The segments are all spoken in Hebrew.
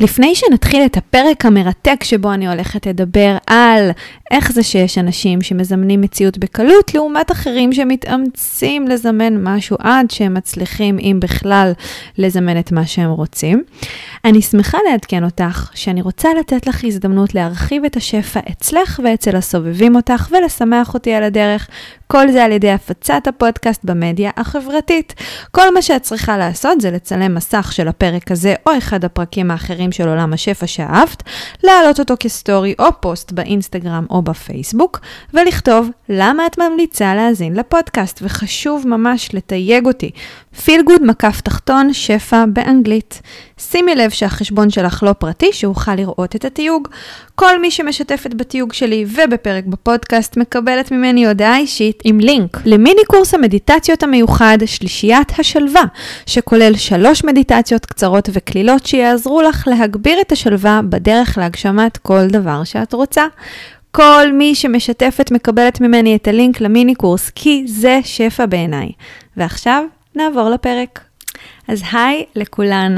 לפני שנתחיל את הפרק המרתק שבו אני הולכת לדבר על איך זה שיש אנשים שמזמנים מציאות בקלות, לעומת אחרים שמתאמצים לזמן משהו עד שהם מצליחים, אם בכלל, לזמן את מה שהם רוצים. אני שמחה לעדכן אותך שאני רוצה לתת לך הזדמנות להרחיב את השפע אצלך ואצל הסובבים אותך ולשמח אותי על הדרך. כל זה על ידי הפצת הפודקאסט במדיה החברתית. כל מה שאת צריכה לעשות זה לצלם מסך של הפרק הזה או אחד הפרקים האחרים של עולם השפע שאהבת, להעלות אותו כסטורי או פוסט באינסטגרם או בפייסבוק, ולכתוב למה את ממליצה להאזין לפודקאסט, וחשוב ממש לתייג אותי. feel good מקף תחתון שפע באנגלית. שימי לב שהחשבון שלך לא פרטי, שאוכל לראות את התיוג. כל מי שמשתפת בתיוג שלי ובפרק בפודקאסט מקבלת ממני הודעה אישית עם לינק למיני קורס המדיטציות המיוחד שלישיית השלווה, שכולל שלוש מדיטציות קצרות וקלילות שיעזרו לך להגביר את השלווה בדרך להגשמת כל דבר שאת רוצה. כל מי שמשתפת מקבלת ממני את הלינק למיני קורס, כי זה שפע בעיניי. ועכשיו נעבור לפרק. אז היי לכולן.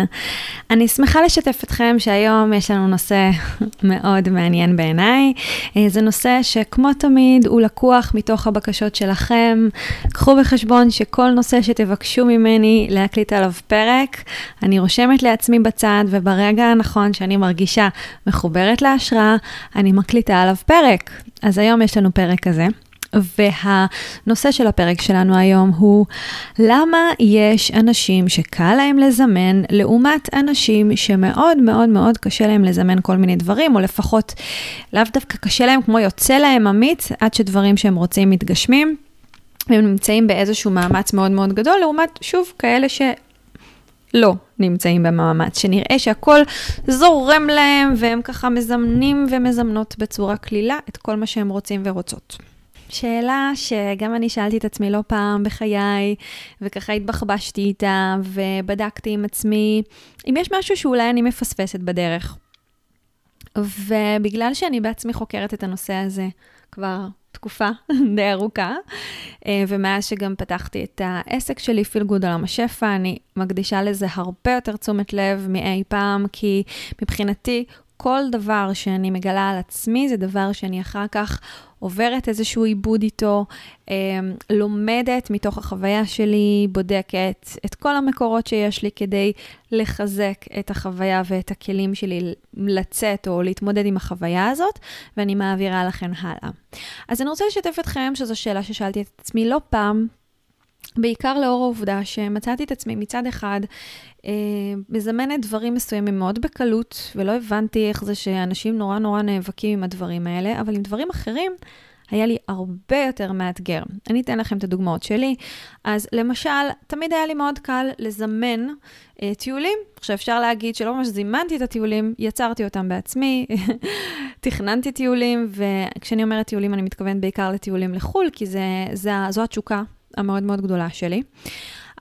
אני שמחה לשתף אתכם שהיום יש לנו נושא מאוד מעניין בעיניי. אה, זה נושא שכמו תמיד הוא לקוח מתוך הבקשות שלכם. קחו בחשבון שכל נושא שתבקשו ממני להקליט עליו פרק, אני רושמת לעצמי בצד, וברגע הנכון שאני מרגישה מחוברת להשראה, אני מקליטה עליו פרק. אז היום יש לנו פרק כזה. והנושא של הפרק שלנו היום הוא למה יש אנשים שקל להם לזמן, לעומת אנשים שמאוד מאוד מאוד קשה להם לזמן כל מיני דברים, או לפחות לאו דווקא קשה להם כמו יוצא להם אמיץ, עד שדברים שהם רוצים מתגשמים. והם נמצאים באיזשהו מאמץ מאוד מאוד גדול, לעומת, שוב, כאלה ש... לא נמצאים במאמץ, שנראה שהכל זורם להם והם ככה מזמנים ומזמנות בצורה קלילה את כל מה שהם רוצים ורוצות. שאלה שגם אני שאלתי את עצמי לא פעם בחיי, וככה התבחבשתי איתה, ובדקתי עם עצמי אם יש משהו שאולי אני מפספסת בדרך. ובגלל שאני בעצמי חוקרת את הנושא הזה כבר תקופה די ארוכה, אה, ומאז שגם פתחתי את העסק שלי, פיל גוד עולם השפע, אני מקדישה לזה הרבה יותר תשומת לב מאי פעם, כי מבחינתי כל דבר שאני מגלה על עצמי זה דבר שאני אחר כך עוברת איזשהו עיבוד איתו, אה, לומדת מתוך החוויה שלי, בודקת את כל המקורות שיש לי כדי לחזק את החוויה ואת הכלים שלי לצאת או להתמודד עם החוויה הזאת, ואני מעבירה לכם הלאה. אז אני רוצה לשתף אתכם שזו שאלה ששאלתי את עצמי לא פעם, בעיקר לאור העובדה שמצאתי את עצמי מצד אחד אה, מזמנת דברים מסוימים מאוד בקלות, ולא הבנתי איך זה שאנשים נורא נורא נאבקים עם הדברים האלה, אבל עם דברים אחרים היה לי הרבה יותר מאתגר. אני אתן לכם את הדוגמאות שלי. אז למשל, תמיד היה לי מאוד קל לזמן אה, טיולים. עכשיו אפשר להגיד שלא ממש זימנתי את הטיולים, יצרתי אותם בעצמי, תכננתי טיולים, וכשאני אומרת טיולים אני מתכוונת בעיקר לטיולים לחו"ל, כי זה, זה, זו התשוקה המאוד מאוד גדולה שלי.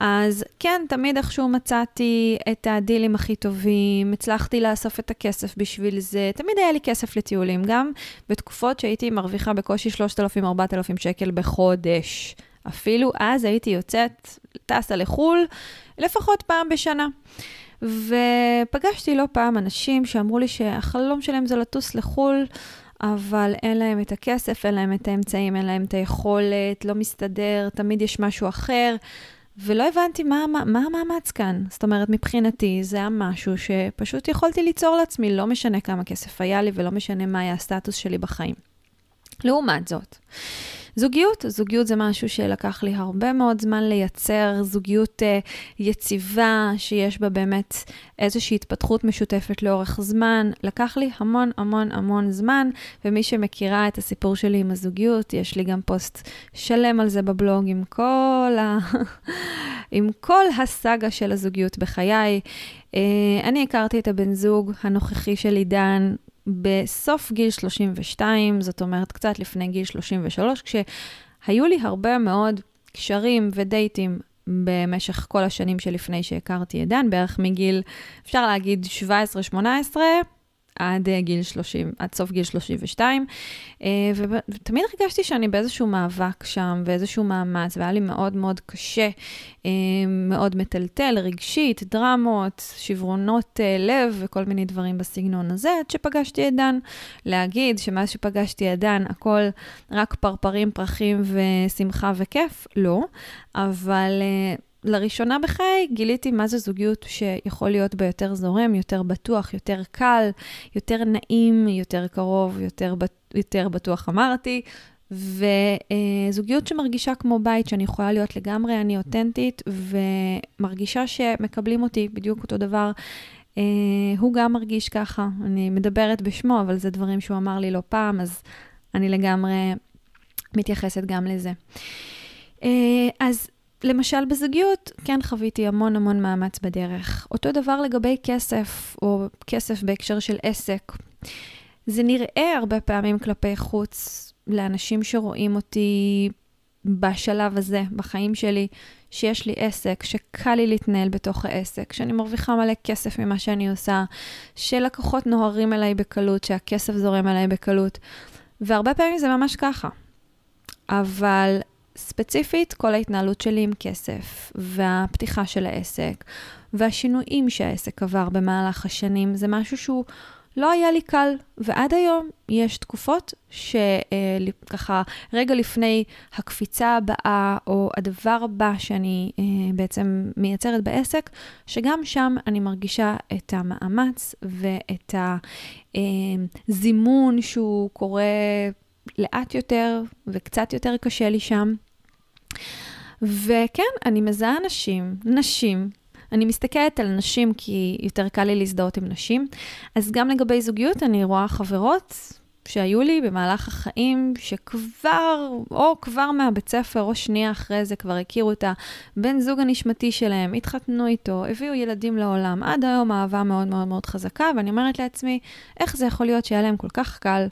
אז כן, תמיד איכשהו מצאתי את הדילים הכי טובים, הצלחתי לאסוף את הכסף בשביל זה, תמיד היה לי כסף לטיולים, גם בתקופות שהייתי מרוויחה בקושי 3,000-4,000 שקל בחודש. אפילו אז הייתי יוצאת, טסה לחו"ל, לפחות פעם בשנה. ופגשתי לא פעם אנשים שאמרו לי שהחלום שלהם זה לטוס לחו"ל, אבל אין להם את הכסף, אין להם את האמצעים, אין להם את היכולת, לא מסתדר, תמיד יש משהו אחר. ולא הבנתי מה, מה, מה המאמץ כאן. זאת אומרת, מבחינתי זה היה משהו שפשוט יכולתי ליצור לעצמי, לא משנה כמה כסף היה לי ולא משנה מה היה הסטטוס שלי בחיים. לעומת זאת, זוגיות, זוגיות זה משהו שלקח לי הרבה מאוד זמן לייצר, זוגיות uh, יציבה, שיש בה באמת איזושהי התפתחות משותפת לאורך זמן. לקח לי המון המון המון זמן, ומי שמכירה את הסיפור שלי עם הזוגיות, יש לי גם פוסט שלם על זה בבלוג עם כל, ה... עם כל הסאגה של הזוגיות בחיי. Uh, אני הכרתי את הבן זוג הנוכחי של עידן בסוף גיל 32, זאת אומרת קצת לפני גיל 33, כשהיו לי הרבה מאוד קשרים ודייטים במשך כל השנים שלפני שהכרתי את דן, בערך מגיל, אפשר להגיד 17-18, עד אה, גיל 30, עד סוף גיל 32, אה, ותמיד הרגשתי שאני באיזשהו מאבק שם ואיזשהו מאמץ, והיה לי מאוד מאוד קשה, אה, מאוד מטלטל, רגשית, דרמות, שברונות לב וכל מיני דברים בסגנון הזה, עד שפגשתי את דן. להגיד שמאז שפגשתי את דן, הכל רק פרפרים, פרחים ושמחה וכיף, לא, אבל... לראשונה בחיי גיליתי מה זה זוגיות שיכול להיות בה יותר זורם, יותר בטוח, יותר קל, יותר נעים, יותר קרוב, יותר, יותר בטוח אמרתי, וזוגיות שמרגישה כמו בית, שאני יכולה להיות לגמרי אני אותנטית, ומרגישה שמקבלים אותי בדיוק אותו דבר. Uh, הוא גם מרגיש ככה, אני מדברת בשמו, אבל זה דברים שהוא אמר לי לא פעם, אז אני לגמרי מתייחסת גם לזה. Uh, אז למשל בזוגיות, כן חוויתי המון המון מאמץ בדרך. אותו דבר לגבי כסף, או כסף בהקשר של עסק. זה נראה הרבה פעמים כלפי חוץ לאנשים שרואים אותי בשלב הזה, בחיים שלי, שיש לי עסק, שקל לי להתנהל בתוך העסק, שאני מרוויחה מלא כסף ממה שאני עושה, שלקוחות נוהרים אליי בקלות, שהכסף זורם אליי בקלות. והרבה פעמים זה ממש ככה. אבל ספציפית, כל ההתנהלות שלי עם כסף, והפתיחה של העסק, והשינויים שהעסק עבר במהלך השנים, זה משהו שהוא לא היה לי קל, ועד היום יש תקופות שככה רגע לפני הקפיצה הבאה, או הדבר הבא שאני אה, בעצם מייצרת בעסק, שגם שם אני מרגישה את המאמץ ואת הזימון אה, שהוא קורה לאט יותר וקצת יותר קשה לי שם. וכן, אני מזהה נשים, נשים. אני מסתכלת על נשים כי יותר קל לי להזדהות עם נשים. אז גם לגבי זוגיות, אני רואה חברות שהיו לי במהלך החיים, שכבר, או כבר מהבית ספר, או שנייה אחרי זה, כבר הכירו את הבן זוג הנשמתי שלהם, התחתנו איתו, הביאו ילדים לעולם, עד היום אהבה מאוד מאוד מאוד חזקה, ואני אומרת לעצמי, איך זה יכול להיות שהיה להם כל כך קל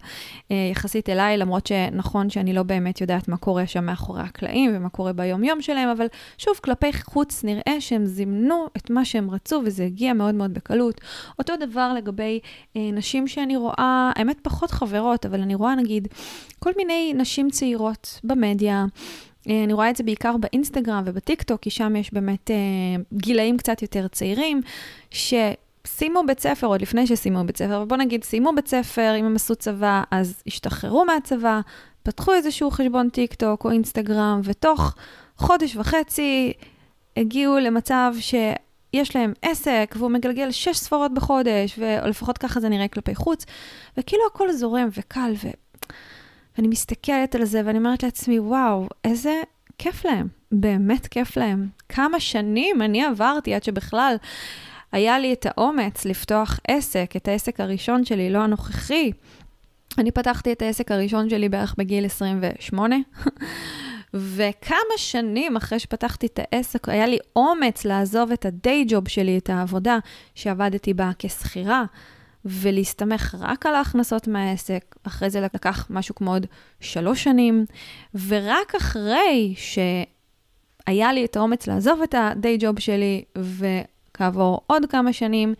אה, יחסית אליי, למרות שנכון שאני לא באמת יודעת מה קורה שם מאחורי הקלעים ומה קורה ביום-יום שלהם, אבל שוב, כלפי חוץ נראה שהם זימנו את מה שהם רצו, וזה הגיע מאוד מאוד בקלות. אותו דבר לגבי אה, נשים שאני רואה, האמת פחות חברות, אבל אני רואה נגיד כל מיני נשים צעירות במדיה. אה, אני רואה את זה בעיקר באינסטגרם ובטיקטוק, כי שם יש באמת אה, גילאים קצת יותר צעירים, שסיימו בית ספר, עוד לפני שסיימו בית ספר, ובוא נגיד סיימו בית ספר, אם הם עשו צבא, אז השתחררו מהצבא, פתחו איזשהו חשבון טיקטוק או אינסטגרם, ותוך חודש וחצי הגיעו למצב ש... יש להם עסק, והוא מגלגל שש ספרות בחודש, או לפחות ככה זה נראה כלפי חוץ, וכאילו הכל זורם וקל, ו... ואני מסתכלת על זה ואני אומרת לעצמי, וואו, איזה כיף להם, באמת כיף להם. כמה שנים אני עברתי עד שבכלל היה לי את האומץ לפתוח עסק, את העסק הראשון שלי, לא הנוכחי. אני פתחתי את העסק הראשון שלי בערך בגיל 28. וכמה שנים אחרי שפתחתי את העסק, היה לי אומץ לעזוב את הדיי ג'וב שלי, את העבודה שעבדתי בה כשכירה, ולהסתמך רק על ההכנסות מהעסק. אחרי זה לקח משהו כמו עוד שלוש שנים, ורק אחרי שהיה לי את האומץ לעזוב את הדיי ג'וב שלי, וכעבור עוד כמה שנים,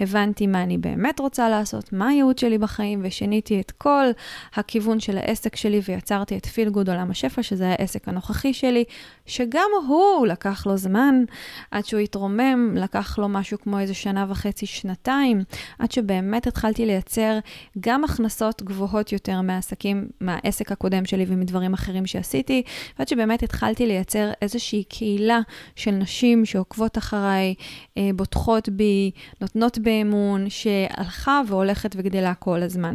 הבנתי מה אני באמת רוצה לעשות, מה הייעוד שלי בחיים, ושיניתי את כל הכיוון של העסק שלי ויצרתי את פיל גוד עולם השפע, שזה העסק הנוכחי שלי, שגם הוא לקח לו זמן עד שהוא התרומם, לקח לו משהו כמו איזה שנה וחצי, שנתיים, עד שבאמת התחלתי לייצר גם הכנסות גבוהות יותר מהעסקים, מהעסק הקודם שלי ומדברים אחרים שעשיתי, ועד שבאמת התחלתי לייצר איזושהי קהילה של נשים שעוקבות אחריי, אה, בוטחות בי, נותנות באמון, שהלכה והולכת וגדלה כל הזמן.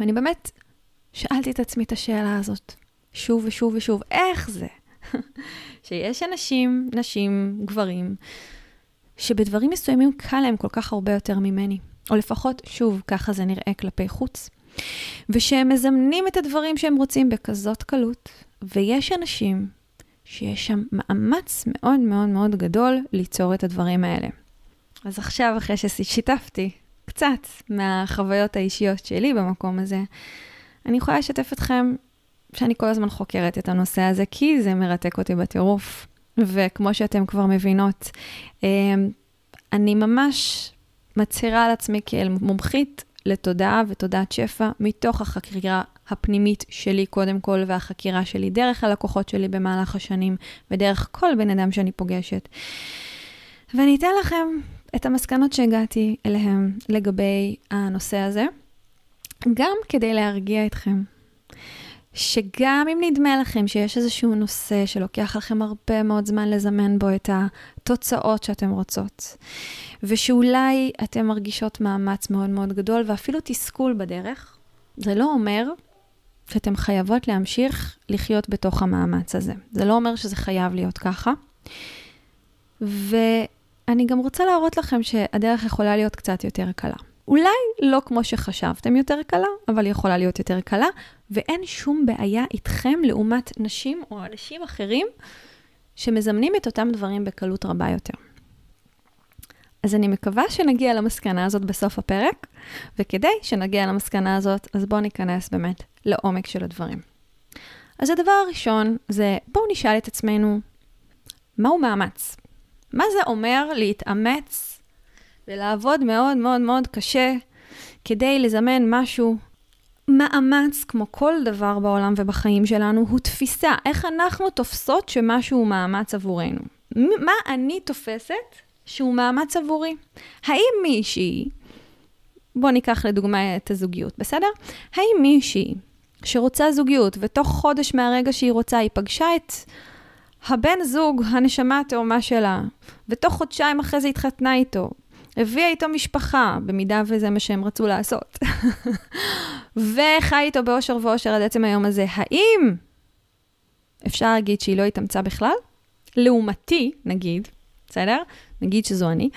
ואני באמת שאלתי את עצמי את השאלה הזאת, שוב ושוב ושוב, איך זה שיש אנשים, נשים, גברים, שבדברים מסוימים קל להם כל כך הרבה יותר ממני, או לפחות, שוב, ככה זה נראה כלפי חוץ, ושהם מזמנים את הדברים שהם רוצים בכזאת קלות, ויש אנשים שיש שם מאמץ מאוד מאוד מאוד גדול ליצור את הדברים האלה. אז עכשיו, אחרי ששיתפתי קצת מהחוויות האישיות שלי במקום הזה, אני יכולה לשתף אתכם שאני כל הזמן חוקרת את הנושא הזה, כי זה מרתק אותי בטירוף. וכמו שאתם כבר מבינות, אמ, אני ממש מצהירה על עצמי כאל מומחית לתודעה ותודעת שפע מתוך החקירה הפנימית שלי קודם כל, והחקירה שלי דרך הלקוחות שלי במהלך השנים, ודרך כל בן אדם שאני פוגשת. ואני אתן לכם את המסקנות שהגעתי אליהם לגבי הנושא הזה, גם כדי להרגיע אתכם. שגם אם נדמה לכם שיש איזשהו נושא שלוקח לכם הרבה מאוד זמן לזמן בו את התוצאות שאתם רוצות, ושאולי אתן מרגישות מאמץ מאוד מאוד גדול ואפילו תסכול בדרך, זה לא אומר שאתן חייבות להמשיך לחיות בתוך המאמץ הזה. זה לא אומר שזה חייב להיות ככה. ואני גם רוצה להראות לכם שהדרך יכולה להיות קצת יותר קלה. אולי לא כמו שחשבתם יותר קלה, אבל היא יכולה להיות יותר קלה, ואין שום בעיה איתכם לעומת נשים או אנשים אחרים שמזמנים את אותם דברים בקלות רבה יותר. אז אני מקווה שנגיע למסקנה הזאת בסוף הפרק, וכדי שנגיע למסקנה הזאת, אז בואו ניכנס באמת לעומק של הדברים. אז הדבר הראשון זה, בואו נשאל את עצמנו, מהו מאמץ? מה זה אומר להתאמץ ולעבוד מאוד מאוד מאוד קשה כדי לזמן משהו? מאמץ, כמו כל דבר בעולם ובחיים שלנו, הוא תפיסה. איך אנחנו תופסות שמשהו הוא מאמץ עבורנו? מה אני תופסת שהוא מאמץ עבורי? האם מישהי, בואו ניקח לדוגמה את הזוגיות, בסדר? האם מישהי שרוצה זוגיות ותוך חודש מהרגע שהיא רוצה, היא פגשה את הבן זוג, הנשמה התאומה שלה, ותוך חודשיים אחרי זה התחתנה איתו, הביאה איתו משפחה, במידה וזה מה שהם רצו לעשות, וחי איתו באושר ואושר עד עצם היום הזה, האם אפשר להגיד שהיא לא התאמצה בכלל? לעומתי, נגיד, בסדר? נגיד שזו אני.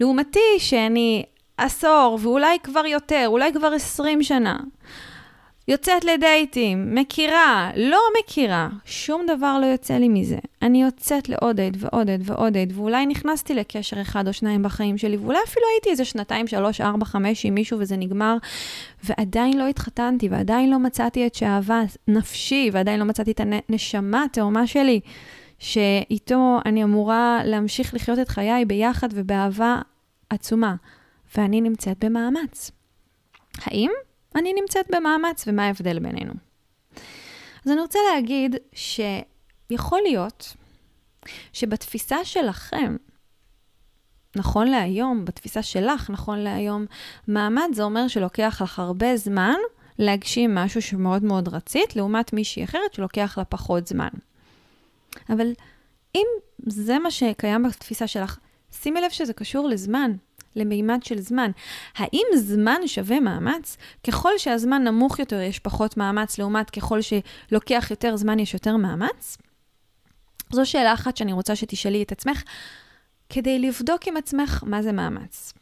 לעומתי, שאני עשור, ואולי כבר יותר, אולי כבר 20 שנה, יוצאת לדייטים, מכירה, לא מכירה, שום דבר לא יוצא לי מזה. אני יוצאת לעוד עד ועוד עד ועוד עד, ואולי נכנסתי לקשר אחד או שניים בחיים שלי, ואולי אפילו הייתי איזה שנתיים, שלוש, ארבע, חמש עם מישהו וזה נגמר, ועדיין לא התחתנתי, ועדיין לא מצאתי את שאהבה נפשי, ועדיין לא מצאתי את הנשמה התאומה שלי, שאיתו אני אמורה להמשיך לחיות את חיי ביחד ובאהבה עצומה, ואני נמצאת במאמץ. האם אני נמצאת במאמץ, ומה ההבדל בינינו? אז אני רוצה להגיד שיכול להיות שבתפיסה שלכם, נכון להיום, בתפיסה שלך, נכון להיום, מאמץ זה אומר שלוקח לך הרבה זמן להגשים משהו שמאוד מאוד רצית, לעומת מישהי אחרת שלוקח לה פחות זמן. אבל אם זה מה שקיים בתפיסה שלך, שימי לב שזה קשור לזמן. למימד של זמן. האם זמן שווה מאמץ? ככל שהזמן נמוך יותר יש פחות מאמץ, לעומת ככל שלוקח יותר זמן יש יותר מאמץ? זו שאלה אחת שאני רוצה שתשאלי את עצמך, כדי לבדוק עם עצמך מה זה מאמץ.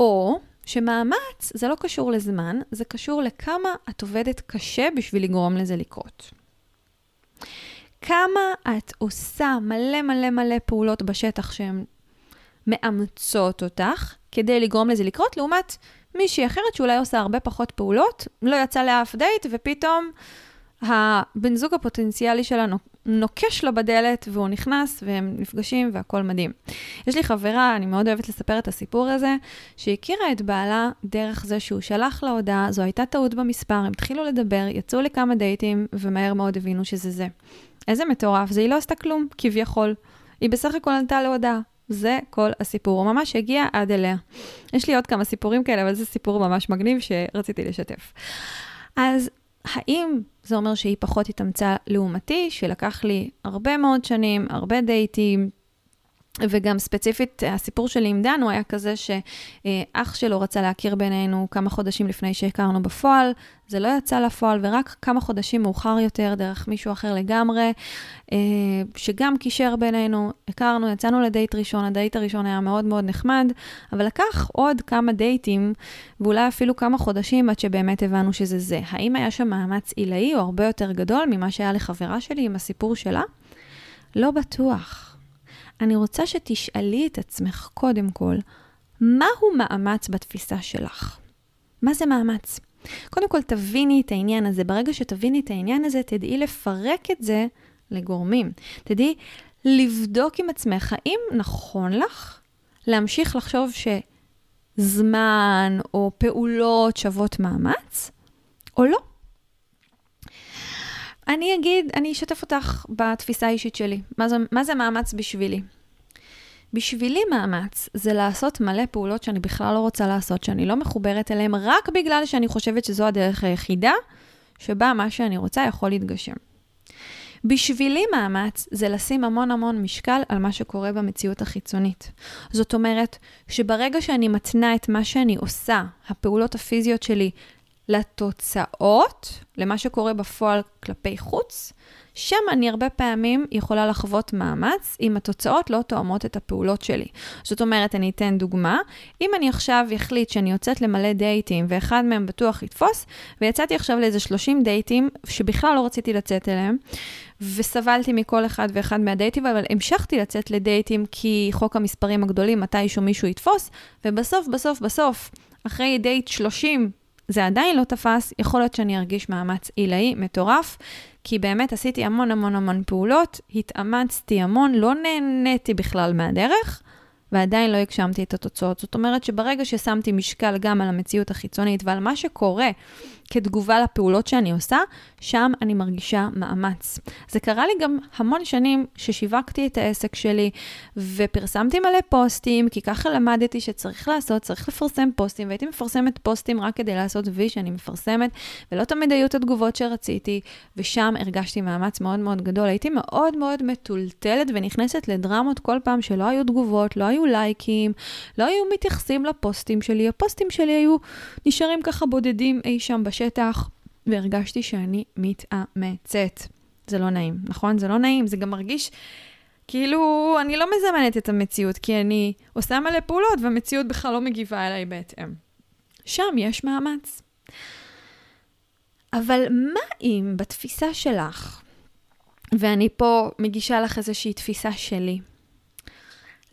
או שמאמץ זה לא קשור לזמן, זה קשור לכמה את עובדת קשה בשביל לגרום לזה לקרות. כמה את עושה מלא מלא מלא פעולות בשטח שהן מאמצות אותך כדי לגרום לזה לקרות, לעומת מישהי אחרת שאולי עושה הרבה פחות פעולות, לא יצא לאף דייט, ופתאום הבן זוג הפוטנציאלי שלה נוקש לה בדלת, והוא נכנס, והם נפגשים, והכול מדהים. יש לי חברה, אני מאוד אוהבת לספר את הסיפור הזה, שהכירה את בעלה דרך זה שהוא שלח לה הודעה, זו הייתה טעות במספר, הם התחילו לדבר, יצאו לכמה דייטים, ומהר מאוד הבינו שזה זה. איזה מטורף, זה היא לא עשתה כלום, כביכול. היא בסך הכל ענתה להודעה. זה כל הסיפור, הוא ממש הגיע עד אליה. יש לי עוד כמה סיפורים כאלה, אבל זה סיפור ממש מגניב שרציתי לשתף. אז האם זה אומר שהיא פחות התאמצה לעומתי, שלקח לי הרבה מאוד שנים, הרבה דייטים, וגם ספציפית, הסיפור שלי עם דן הוא היה כזה שאח שלו רצה להכיר בינינו כמה חודשים לפני שהכרנו בפועל, זה לא יצא לפועל, ורק כמה חודשים מאוחר יותר, דרך מישהו אחר לגמרי, אה, שגם קישר בינינו, הכרנו, יצאנו לדייט ראשון, הדייט הראשון היה מאוד מאוד נחמד, אבל לקח עוד כמה דייטים, ואולי אפילו כמה חודשים עד שבאמת הבנו שזה זה. האם היה שם מאמץ עילאי או הרבה יותר גדול ממה שהיה לחברה שלי עם הסיפור שלה? לא בטוח. אני רוצה שתשאלי את עצמך קודם כל, מהו מאמץ בתפיסה שלך? מה זה מאמץ? קודם כל, תביני את העניין הזה. ברגע שתביני את העניין הזה, תדעי לפרק את זה לגורמים. תדעי לבדוק עם עצמך, האם נכון לך להמשיך לחשוב שזמן או פעולות שוות מאמץ, או לא. אני אגיד, אני אשתף אותך בתפיסה האישית שלי. מה זה, מה זה מאמץ בשבילי? בשבילי מאמץ זה לעשות מלא פעולות שאני בכלל לא רוצה לעשות, שאני לא מחוברת אליהן, רק בגלל שאני חושבת שזו הדרך היחידה שבה מה שאני רוצה יכול להתגשם. בשבילי מאמץ זה לשים המון המון משקל על מה שקורה במציאות החיצונית. זאת אומרת, שברגע שאני מתנה את מה שאני עושה, הפעולות הפיזיות שלי, לתוצאות, למה שקורה בפועל כלפי חוץ, שם אני הרבה פעמים יכולה לחוות מאמץ אם התוצאות לא תואמות את הפעולות שלי. זאת אומרת, אני אתן דוגמה, אם אני עכשיו אחליט שאני יוצאת למלא דייטים ואחד מהם בטוח יתפוס, ויצאתי עכשיו לאיזה 30 דייטים שבכלל לא רציתי לצאת אליהם, וסבלתי מכל אחד ואחד מהדייטים, אבל המשכתי לצאת לדייטים כי חוק המספרים הגדולים, מתישהו מישהו יתפוס, ובסוף, בסוף, בסוף, אחרי דייט 30, זה עדיין לא תפס, יכול להיות שאני ארגיש מאמץ עילאי, מטורף, כי באמת עשיתי המון המון המון פעולות, התאמצתי המון, לא נהניתי בכלל מהדרך, ועדיין לא הגשמתי את התוצאות. זאת אומרת שברגע ששמתי משקל גם על המציאות החיצונית ועל מה שקורה כתגובה לפעולות שאני עושה, שם אני מרגישה מאמץ. זה קרה לי גם המון שנים ששיווקתי את העסק שלי ופרסמתי מלא פוסטים, כי ככה למדתי שצריך לעשות, צריך לפרסם פוסטים, והייתי מפרסמת פוסטים רק כדי לעשות וי שאני מפרסמת, ולא תמיד היו את התגובות שרציתי, ושם הרגשתי מאמץ מאוד מאוד גדול. הייתי מאוד מאוד מטולטלת ונכנסת לדרמות כל פעם שלא היו תגובות, לא היו לייקים, לא היו מתייחסים לפוסטים שלי, הפוסטים שלי היו נשארים ככה בודדים אי שם בשטח, והרגשתי שאני מתאמצת. זה לא נעים, נכון? זה לא נעים, זה גם מרגיש כאילו אני לא מזמנת את המציאות, כי אני עושה מלא פעולות והמציאות בכלל לא מגיבה אליי בהתאם. שם יש מאמץ. אבל מה אם בתפיסה שלך, ואני פה מגישה לך איזושהי תפיסה שלי,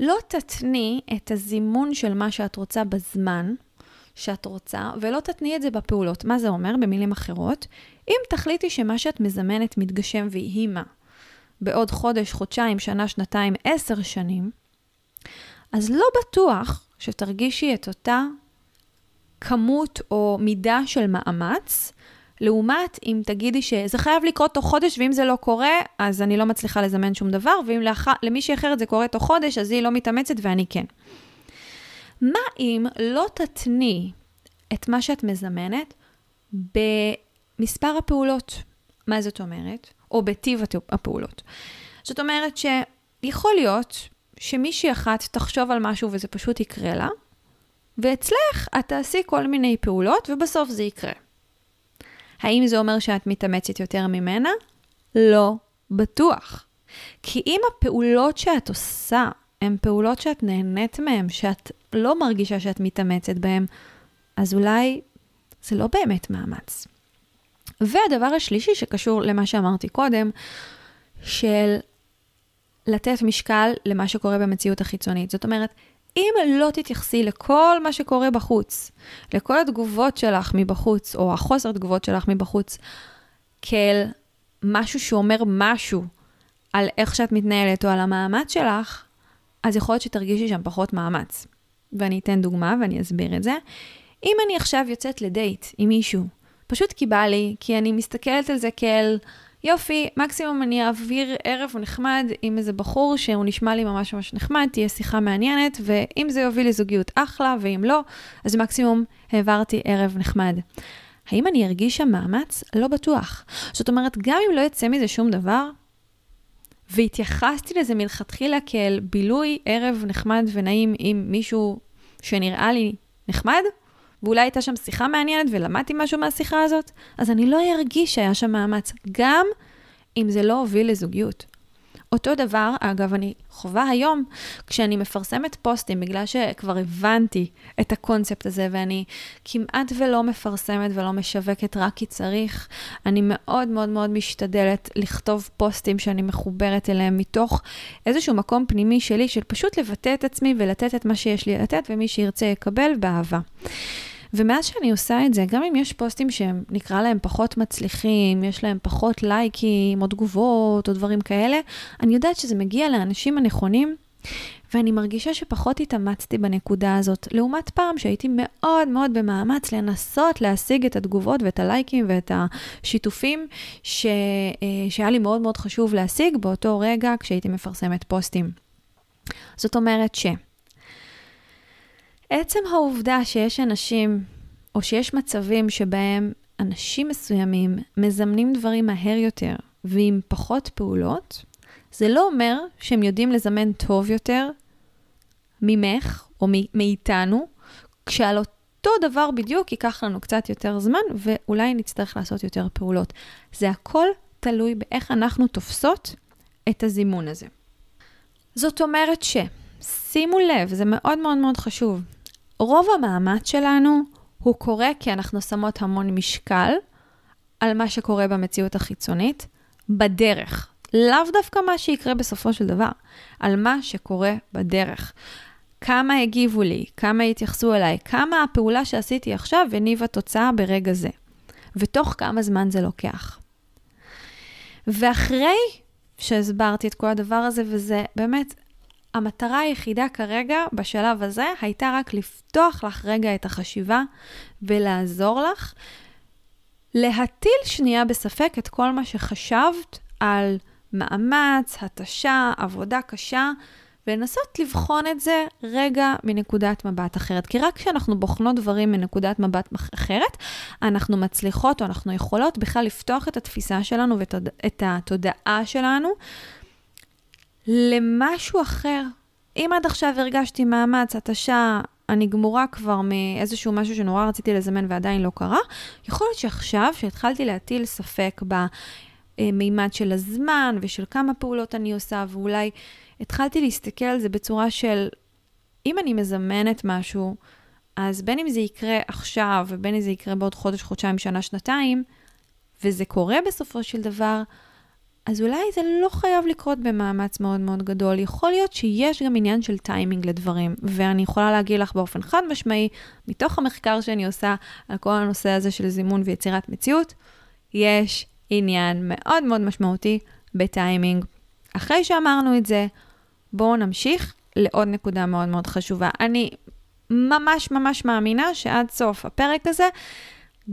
לא תתני את הזימון של מה שאת רוצה בזמן, שאת רוצה, ולא תתני את זה בפעולות. מה זה אומר? במילים אחרות, אם תחליטי שמה שאת מזמנת מתגשם ויהי מה, בעוד חודש, חודשיים, שנה, שנתיים, עשר שנים, אז לא בטוח שתרגישי את אותה כמות או מידה של מאמץ, לעומת אם תגידי שזה חייב לקרות תוך חודש, ואם זה לא קורה, אז אני לא מצליחה לזמן שום דבר, ואם לח... למישהי אחרת זה קורה תוך חודש, אז היא לא מתאמצת ואני כן. מה אם לא תתני את מה שאת מזמנת במספר הפעולות? מה זאת אומרת? או בטיב הפעולות. זאת אומרת שיכול להיות שמישהי אחת תחשוב על משהו וזה פשוט יקרה לה, ואצלך את תעשי כל מיני פעולות ובסוף זה יקרה. האם זה אומר שאת מתאמצת יותר ממנה? לא בטוח. כי אם הפעולות שאת עושה הן פעולות שאת נהנית מהן, שאת לא מרגישה שאת מתאמצת בהן, אז אולי זה לא באמת מאמץ. והדבר השלישי שקשור למה שאמרתי קודם, של לתת משקל למה שקורה במציאות החיצונית. זאת אומרת, אם לא תתייחסי לכל מה שקורה בחוץ, לכל התגובות שלך מבחוץ, או החוסר תגובות שלך מבחוץ, כאל משהו שאומר משהו על איך שאת מתנהלת או על המאמץ שלך, אז יכול להיות שתרגישי שם פחות מאמץ. ואני אתן דוגמה ואני אסביר את זה. אם אני עכשיו יוצאת לדייט עם מישהו, פשוט כי בא לי, כי אני מסתכלת על זה כאל, יופי, מקסימום אני אעביר ערב נחמד עם איזה בחור שהוא נשמע לי ממש ממש נחמד, תהיה שיחה מעניינת, ואם זה יוביל לזוגיות אחלה, ואם לא, אז מקסימום העברתי ערב נחמד. האם אני ארגיש שם מאמץ? לא בטוח. זאת אומרת, גם אם לא יצא מזה שום דבר, והתייחסתי לזה מלכתחילה כאל בילוי ערב נחמד ונעים עם מישהו שנראה לי נחמד, ואולי הייתה שם שיחה מעניינת ולמדתי משהו מהשיחה הזאת, אז אני לא ארגיש שהיה שם מאמץ, גם אם זה לא הוביל לזוגיות. אותו דבר, אגב, אני חווה היום, כשאני מפרסמת פוסטים, בגלל שכבר הבנתי את הקונספט הזה, ואני כמעט ולא מפרסמת ולא משווקת רק כי צריך, אני מאוד מאוד מאוד משתדלת לכתוב פוסטים שאני מחוברת אליהם מתוך איזשהו מקום פנימי שלי, של פשוט לבטא את עצמי ולתת את מה שיש לי לתת, ומי שירצה יקבל באהבה. ומאז שאני עושה את זה, גם אם יש פוסטים שהם, נקרא להם פחות מצליחים, יש להם פחות לייקים או תגובות או דברים כאלה, אני יודעת שזה מגיע לאנשים הנכונים, ואני מרגישה שפחות התאמצתי בנקודה הזאת, לעומת פעם שהייתי מאוד מאוד במאמץ לנסות להשיג את התגובות ואת הלייקים ואת השיתופים ש... אה, שהיה לי מאוד מאוד חשוב להשיג באותו רגע כשהייתי מפרסמת פוסטים. זאת אומרת ש... עצם העובדה שיש אנשים, או שיש מצבים שבהם אנשים מסוימים מזמנים דברים מהר יותר ועם פחות פעולות, זה לא אומר שהם יודעים לזמן טוב יותר ממך או מאיתנו, כשעל אותו דבר בדיוק ייקח לנו קצת יותר זמן ואולי נצטרך לעשות יותר פעולות. זה הכל תלוי באיך אנחנו תופסות את הזימון הזה. זאת אומרת ש, שימו לב, זה מאוד מאוד מאוד חשוב, רוב המאמץ שלנו הוא קורה כי אנחנו שמות המון משקל על מה שקורה במציאות החיצונית בדרך. לאו דווקא מה שיקרה בסופו של דבר, על מה שקורה בדרך. כמה הגיבו לי, כמה התייחסו אליי, כמה הפעולה שעשיתי עכשיו הניבה תוצאה ברגע זה. ותוך כמה זמן זה לוקח. ואחרי שהסברתי את כל הדבר הזה, וזה באמת המטרה היחידה כרגע, בשלב הזה, הייתה רק לפתוח לך רגע את החשיבה ולעזור לך להטיל שנייה בספק את כל מה שחשבת על מאמץ, התשה, עבודה קשה, ולנסות לבחון את זה רגע מנקודת מבט אחרת. כי רק כשאנחנו בוחנות דברים מנקודת מבט אחרת, אנחנו מצליחות או אנחנו יכולות בכלל לפתוח את התפיסה שלנו ואת התודעה שלנו למשהו אחר. אם עד עכשיו הרגשתי מאמץ, התשה, אני גמורה כבר מאיזשהו משהו שנורא רציתי לזמן ועדיין לא קרה, יכול להיות שעכשיו, שהתחלתי להטיל ספק במימד של הזמן ושל כמה פעולות אני עושה, ואולי התחלתי להסתכל על זה בצורה של, אם אני מזמנת משהו, אז בין אם זה יקרה עכשיו ובין אם זה יקרה בעוד חודש, חודשיים, שנה, שנתיים, וזה קורה בסופו של דבר, אז אולי זה לא חייב לקרות במאמץ מאוד מאוד גדול. יכול להיות שיש גם עניין של טיימינג לדברים, ואני יכולה להגיד לך באופן חד משמעי, מתוך המחקר שאני עושה על כל הנושא הזה של זימון ויצירת מציאות, יש עניין מאוד מאוד משמעותי בטיימינג. אחרי שאמרנו את זה, בואו נמשיך לעוד נקודה מאוד מאוד חשובה. אני ממש ממש מאמינה שעד סוף הפרק הזה,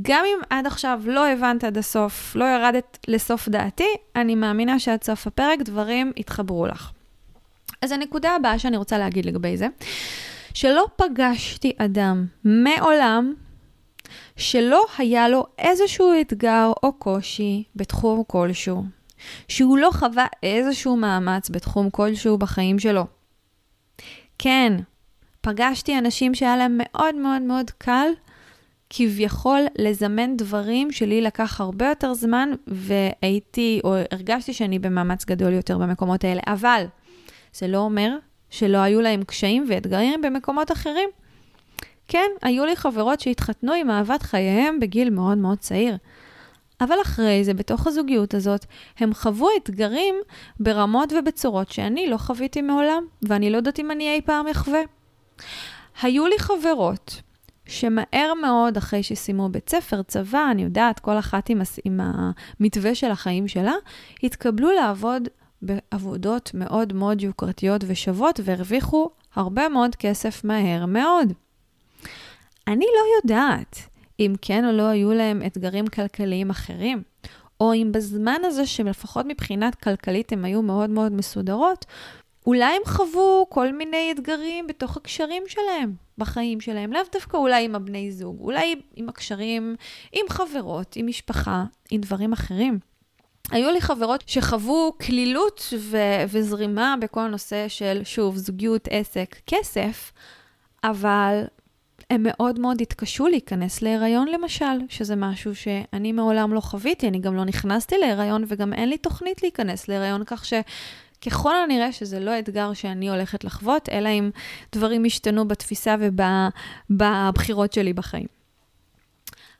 גם אם עד עכשיו לא הבנת עד הסוף, לא ירדת לסוף דעתי, אני מאמינה שעד סוף הפרק דברים יתחברו לך. אז הנקודה הבאה שאני רוצה להגיד לגבי זה, שלא פגשתי אדם מעולם שלא היה לו איזשהו אתגר או קושי בתחום כלשהו, שהוא לא חווה איזשהו מאמץ בתחום כלשהו בחיים שלו. כן, פגשתי אנשים שהיה להם מאוד מאוד מאוד קל כביכול לזמן דברים שלי לקח הרבה יותר זמן, והייתי, או הרגשתי שאני במאמץ גדול יותר במקומות האלה. אבל זה לא אומר שלא היו להם קשיים ואתגרים במקומות אחרים. כן, היו לי חברות שהתחתנו עם אהבת חייהם בגיל מאוד מאוד צעיר. אבל אחרי זה, בתוך הזוגיות הזאת, הם חוו אתגרים ברמות ובצורות שאני לא חוויתי מעולם, ואני לא יודעת אם אני אי פעם אחווה. היו לי חברות שמהר מאוד, אחרי שסיימו בית ספר, צבא, אני יודעת, כל אחת עם, עם המתווה של החיים שלה, התקבלו לעבוד בעבודות מאוד מאוד יוקרתיות ושוות, והרוויחו הרבה מאוד כסף מהר מאוד. אני לא יודעת אם כן או לא היו להם אתגרים כלכליים אחרים, או אם בזמן הזה, שלפחות מבחינת כלכלית הם היו מאוד מאוד מסודרות, אולי הם חוו כל מיני אתגרים בתוך הקשרים שלהם, בחיים שלהם, לאו דווקא אולי עם הבני זוג, אולי עם הקשרים, עם חברות, עם משפחה, עם דברים אחרים. היו לי חברות שחוו כלילות ו- וזרימה בכל הנושא של, שוב, זוגיות, עסק, כסף, אבל הם מאוד מאוד התקשו להיכנס להיריון למשל, שזה משהו שאני מעולם לא חוויתי, אני גם לא נכנסתי להיריון וגם אין לי תוכנית להיכנס להיריון, כך שככל הנראה שזה לא אתגר שאני הולכת לחוות, אלא אם דברים השתנו בתפיסה ובבחירות שלי בחיים.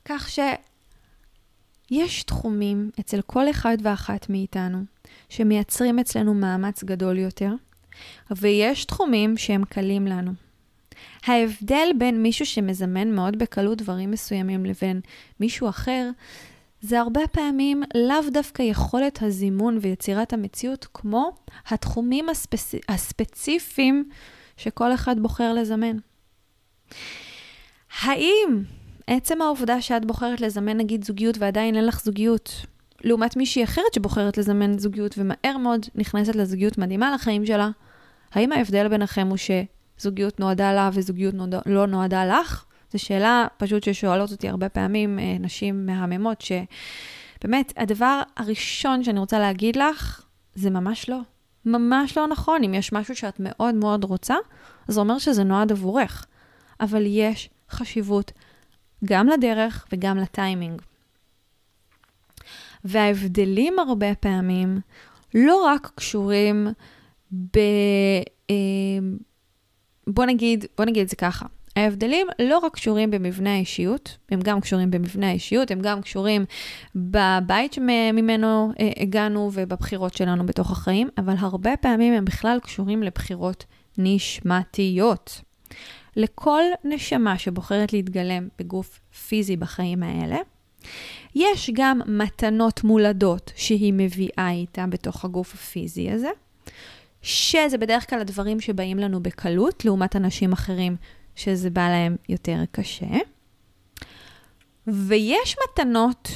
כך שיש תחומים אצל כל אחד ואחת מאיתנו שמייצרים אצלנו מאמץ גדול יותר, ויש תחומים שהם קלים לנו. ההבדל בין מישהו שמזמן מאוד בקלות דברים מסוימים לבין מישהו אחר, זה הרבה פעמים לאו דווקא יכולת הזימון ויצירת המציאות, כמו התחומים הספצ... הספציפיים שכל אחד בוחר לזמן. האם עצם העובדה שאת בוחרת לזמן נגיד זוגיות ועדיין אין לך זוגיות, לעומת מישהי אחרת שבוחרת לזמן זוגיות ומהר מאוד נכנסת לזוגיות מדהימה לחיים שלה, האם ההבדל ביניכם הוא שזוגיות נועדה לה וזוגיות נועד... לא נועדה לך? זו שאלה פשוט ששואלות אותי הרבה פעמים אה, נשים מהממות, שבאמת, הדבר הראשון שאני רוצה להגיד לך, זה ממש לא. ממש לא נכון. אם יש משהו שאת מאוד מאוד רוצה, זה אומר שזה נועד עבורך. אבל יש חשיבות גם לדרך וגם לטיימינג. וההבדלים הרבה פעמים לא רק קשורים ב... אה, בוא נגיד, בוא נגיד את זה ככה. ההבדלים לא רק קשורים במבנה האישיות, הם גם קשורים במבנה האישיות, הם גם קשורים בבית שממנו אה, הגענו ובבחירות שלנו בתוך החיים, אבל הרבה פעמים הם בכלל קשורים לבחירות נשמתיות. לכל נשמה שבוחרת להתגלם בגוף פיזי בחיים האלה, יש גם מתנות מולדות שהיא מביאה איתה בתוך הגוף הפיזי הזה, שזה בדרך כלל הדברים שבאים לנו בקלות, לעומת אנשים אחרים שזה בא להם יותר קשה. ויש מתנות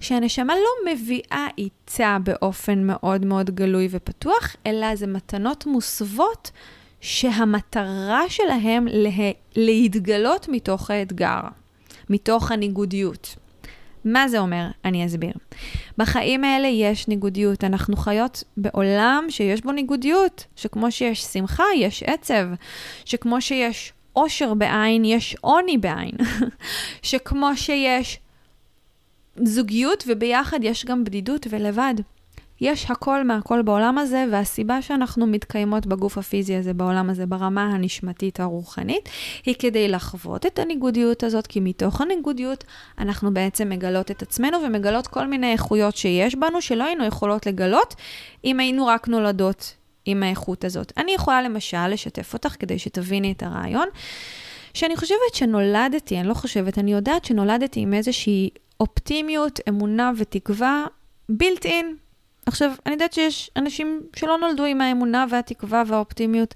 שהנשמה לא מביאה איתה באופן מאוד מאוד גלוי ופתוח, אלא זה מתנות מוסוות שהמטרה שלהם לה... להתגלות מתוך האתגר, מתוך הניגודיות. מה זה אומר? אני אסביר. בחיים האלה יש ניגודיות. אנחנו חיות בעולם שיש בו ניגודיות, שכמו שיש שמחה, יש עצב, שכמו שיש אושר בעין, יש עוני בעין, שכמו שיש זוגיות וביחד יש גם בדידות ולבד. יש הכל מהכל בעולם הזה, והסיבה שאנחנו מתקיימות בגוף הפיזי הזה, בעולם הזה, ברמה הנשמתית הרוחנית, היא כדי לחוות את הניגודיות הזאת, כי מתוך הניגודיות אנחנו בעצם מגלות את עצמנו ומגלות כל מיני איכויות שיש בנו, שלא היינו יכולות לגלות אם היינו רק נולדות עם האיכות הזאת. אני יכולה למשל לשתף אותך כדי שתביני את הרעיון, שאני חושבת שנולדתי, אני לא חושבת, אני יודעת שנולדתי עם איזושהי אופטימיות, אמונה ותקווה בילט אין. עכשיו, אני יודעת שיש אנשים שלא נולדו עם האמונה והתקווה והאופטימיות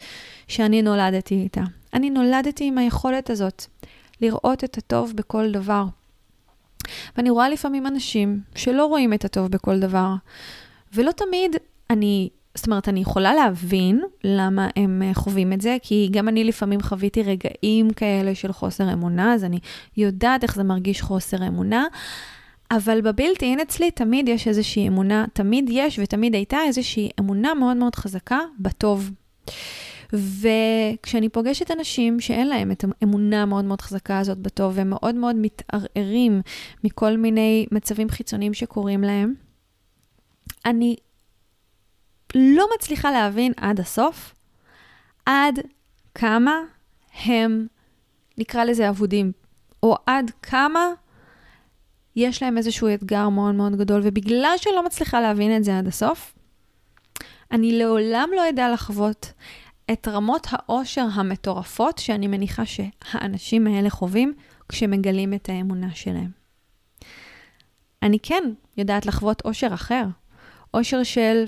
שאני נולדתי איתה. אני נולדתי עם היכולת הזאת לראות את הטוב בכל דבר. ואני רואה לפעמים אנשים שלא רואים את הטוב בכל דבר, ולא תמיד אני זאת אומרת, אני יכולה להבין למה הם אה, חווים את זה, כי גם אני לפעמים חוויתי רגעים כאלה של חוסר אמונה, אז אני יודעת איך זה מרגיש חוסר אמונה. אבל בבלתי אין אצלי תמיד יש איזושהי אמונה, תמיד יש ותמיד הייתה איזושהי אמונה מאוד מאוד חזקה בטוב. וכשאני פוגשת אנשים שאין להם את האמונה המאוד מאוד חזקה הזאת בטוב, והם מאוד מאוד מתערערים מכל מיני מצבים חיצוניים שקורים להם, אני לא מצליחה להבין עד הסוף עד כמה הם, נקרא לזה אבודים, או עד כמה יש להם איזשהו אתגר מאוד מאוד גדול, ובגלל שאני לא מצליחה להבין את זה עד הסוף, אני לעולם לא אדע לחוות את רמות העושר המטורפות שאני מניחה שהאנשים האלה חווים כשמגלים את האמונה שלהם. אני כן יודעת לחוות עושר אחר, עושר של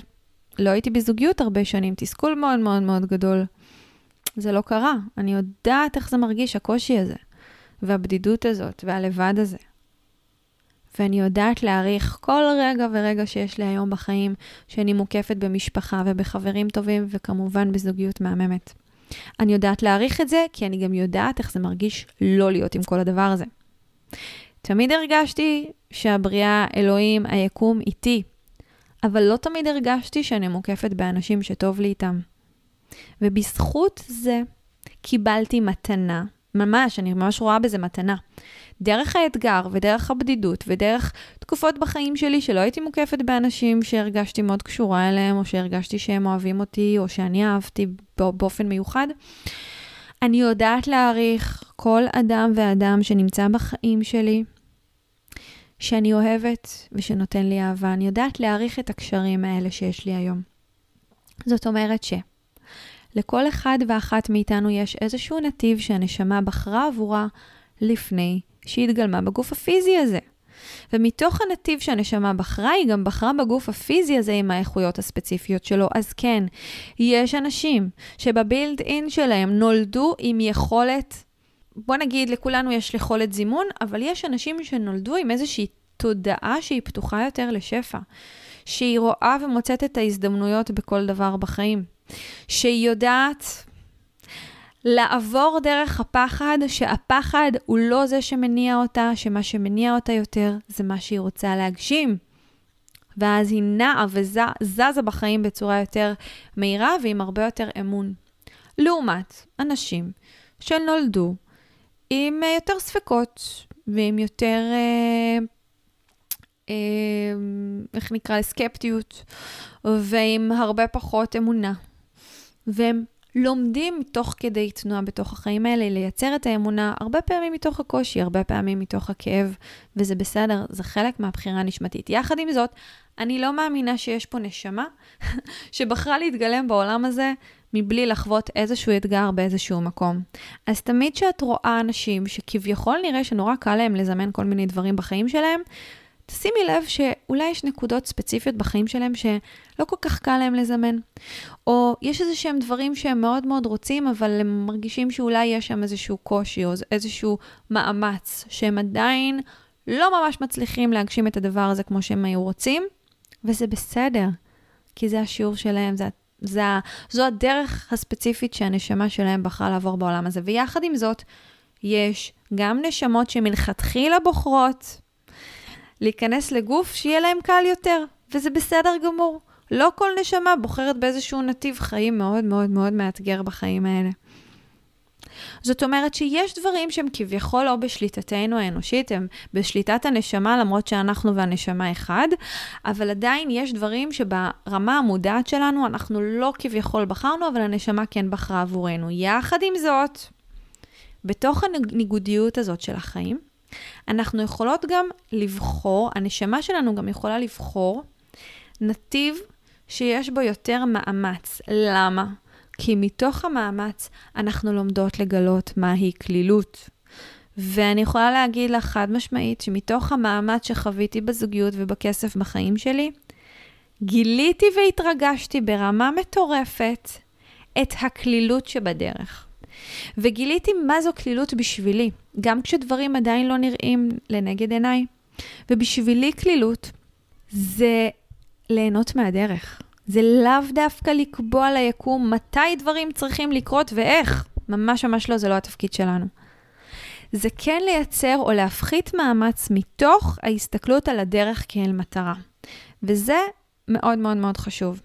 לא הייתי בזוגיות הרבה שנים, תסכול מאוד מאוד מאוד גדול. זה לא קרה. אני יודעת איך זה מרגיש, הקושי הזה, והבדידות הזאת, והלבד הזה. ואני יודעת להעריך כל רגע ורגע שיש לי היום בחיים, שאני מוקפת במשפחה ובחברים טובים, וכמובן בזוגיות מהממת. אני יודעת להעריך את זה, כי אני גם יודעת איך זה מרגיש לא להיות עם כל הדבר הזה. תמיד הרגשתי שהבריאה, אלוהים, היקום איתי, אבל לא תמיד הרגשתי שאני מוקפת באנשים שטוב לי איתם. ובזכות זה קיבלתי מתנה, ממש, אני ממש רואה בזה מתנה. דרך האתגר ודרך הבדידות ודרך תקופות בחיים שלי שלא הייתי מוקפת באנשים שהרגשתי מאוד קשורה אליהם, או שהרגשתי שהם אוהבים אותי, או שאני אהבתי באופן מיוחד. אני יודעת להעריך כל אדם ואדם שנמצא בחיים שלי, שאני אוהבת ושנותן לי אהבה. אני יודעת להעריך את הקשרים האלה שיש לי היום. זאת אומרת ש... לכל אחד ואחת מאיתנו יש איזשהו נתיב שהנשמה בחרה עבורה לפני שהתגלמה בגוף הפיזי הזה. ומתוך הנתיב שהנשמה בחרה, היא גם בחרה בגוף הפיזי הזה עם האיכויות הספציפיות שלו. אז כן, יש אנשים שבבילד אין שלהם נולדו עם יכולת, בוא נגיד, לכולנו יש יכולת זימון, אבל יש אנשים שנולדו עם איזושהי תודעה שהיא פתוחה יותר לשפע. שהיא רואה ומוצאת את ההזדמנויות בכל דבר בחיים. שהיא יודעת לעבור דרך הפחד, שהפחד הוא לא זה שמניע אותה, שמה שמניע אותה יותר זה מה שהיא רוצה להגשים. ואז היא נעה וזזה בחיים בצורה יותר מהירה ועם הרבה יותר אמון. לעומת אנשים שנולדו עם אה, יותר ספקות ועם יותר, אה, אה, איך נקרא, סקפטיות ועם הרבה פחות אמונה. והם לומדים תוך כדי תנועה בתוך החיים האלה, לייצר את האמונה, הרבה פעמים מתוך הקושי, הרבה פעמים מתוך הכאב, וזה בסדר, זה חלק מהבחירה הנשמתית. יחד עם זאת, אני לא מאמינה שיש פה נשמה שבחרה להתגלם בעולם הזה מבלי לחוות איזשהו אתגר באיזשהו מקום. אז תמיד כשאת רואה אנשים שכביכול נראה שנורא קל להם לזמן כל מיני דברים בחיים שלהם, תשימי לב שאולי יש נקודות ספציפיות בחיים שלהם שלא כל כך קל להם לזמן. או יש איזה שהם דברים שהם מאוד מאוד רוצים, אבל הם מרגישים שאולי יש שם איזשהו קושי או איזשהו מאמץ, שהם עדיין לא ממש מצליחים להגשים את הדבר הזה כמו שהם היו רוצים, וזה בסדר, כי זה השיעור שלהם, זה, זה, זו הדרך הספציפית שהנשמה שלהם בחרה לעבור בעולם הזה. ויחד עם זאת, יש גם נשמות שמלכתחילה בוחרות להיכנס לגוף שיהיה להם קל יותר, וזה בסדר גמור. לא כל נשמה בוחרת באיזשהו נתיב חיים מאוד מאוד מאוד מאתגר בחיים האלה. זאת אומרת שיש דברים שהם כביכול לא בשליטתנו האנושית, הם בשליטת הנשמה, למרות שאנחנו והנשמה אחד, אבל עדיין יש דברים שברמה המודעת שלנו אנחנו לא כביכול בחרנו, אבל הנשמה כן בחרה עבורנו. יחד עם זאת, בתוך הניגודיות הזאת של החיים, אנחנו יכולות גם לבחור, הנשמה שלנו גם יכולה לבחור נתיב שיש בו יותר מאמץ. למה? כי מתוך המאמץ אנחנו לומדות לגלות מהי כלילות. ואני יכולה להגיד לך חד משמעית שמתוך המאמץ שחוויתי בזוגיות ובכסף בחיים שלי, גיליתי והתרגשתי ברמה מטורפת את הכלילות שבדרך. וגיליתי מה זו כלילות בשבילי, גם כשדברים עדיין לא נראים לנגד עיניי. ובשבילי כלילות זה ליהנות מהדרך. זה לאו דווקא לקבוע ליקום מתי דברים צריכים לקרות ואיך. ממש ממש לא, זה לא התפקיד שלנו. זה כן לייצר או להפחית מאמץ מתוך ההסתכלות על הדרך כאל מטרה. וזה מאוד מאוד מאוד חשוב.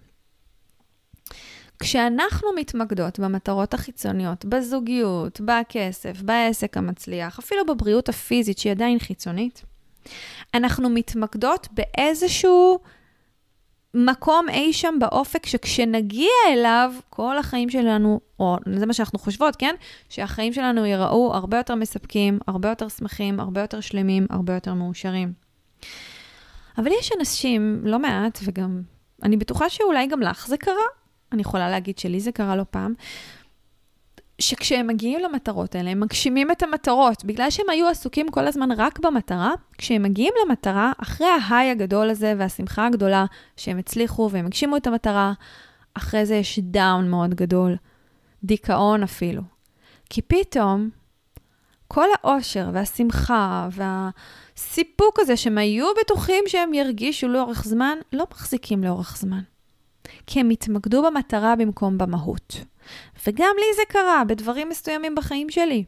כשאנחנו מתמקדות במטרות החיצוניות, בזוגיות, בכסף, בעסק המצליח, אפילו בבריאות הפיזית שהיא עדיין חיצונית, אנחנו מתמקדות באיזשהו מקום אי שם באופק, שכשנגיע אליו, כל החיים שלנו, או זה מה שאנחנו חושבות, כן? שהחיים שלנו ייראו הרבה יותר מספקים, הרבה יותר שמחים, הרבה יותר שלמים, הרבה יותר מאושרים. אבל יש אנשים, לא מעט, וגם, אני בטוחה שאולי גם לך זה קרה, אני יכולה להגיד שלי זה קרה לא פעם, שכשהם מגיעים למטרות האלה, הם מגשימים את המטרות. בגלל שהם היו עסוקים כל הזמן רק במטרה, כשהם מגיעים למטרה, אחרי ההיי הגדול הזה והשמחה הגדולה שהם הצליחו והם הגשימו את המטרה, אחרי זה יש דאון מאוד גדול, דיכאון אפילו. כי פתאום, כל האושר והשמחה והסיפוק הזה שהם היו בטוחים שהם ירגישו לאורך זמן, לא מחזיקים לאורך זמן. כי הם התמקדו במטרה במקום במהות. וגם לי זה קרה בדברים מסוימים בחיים שלי.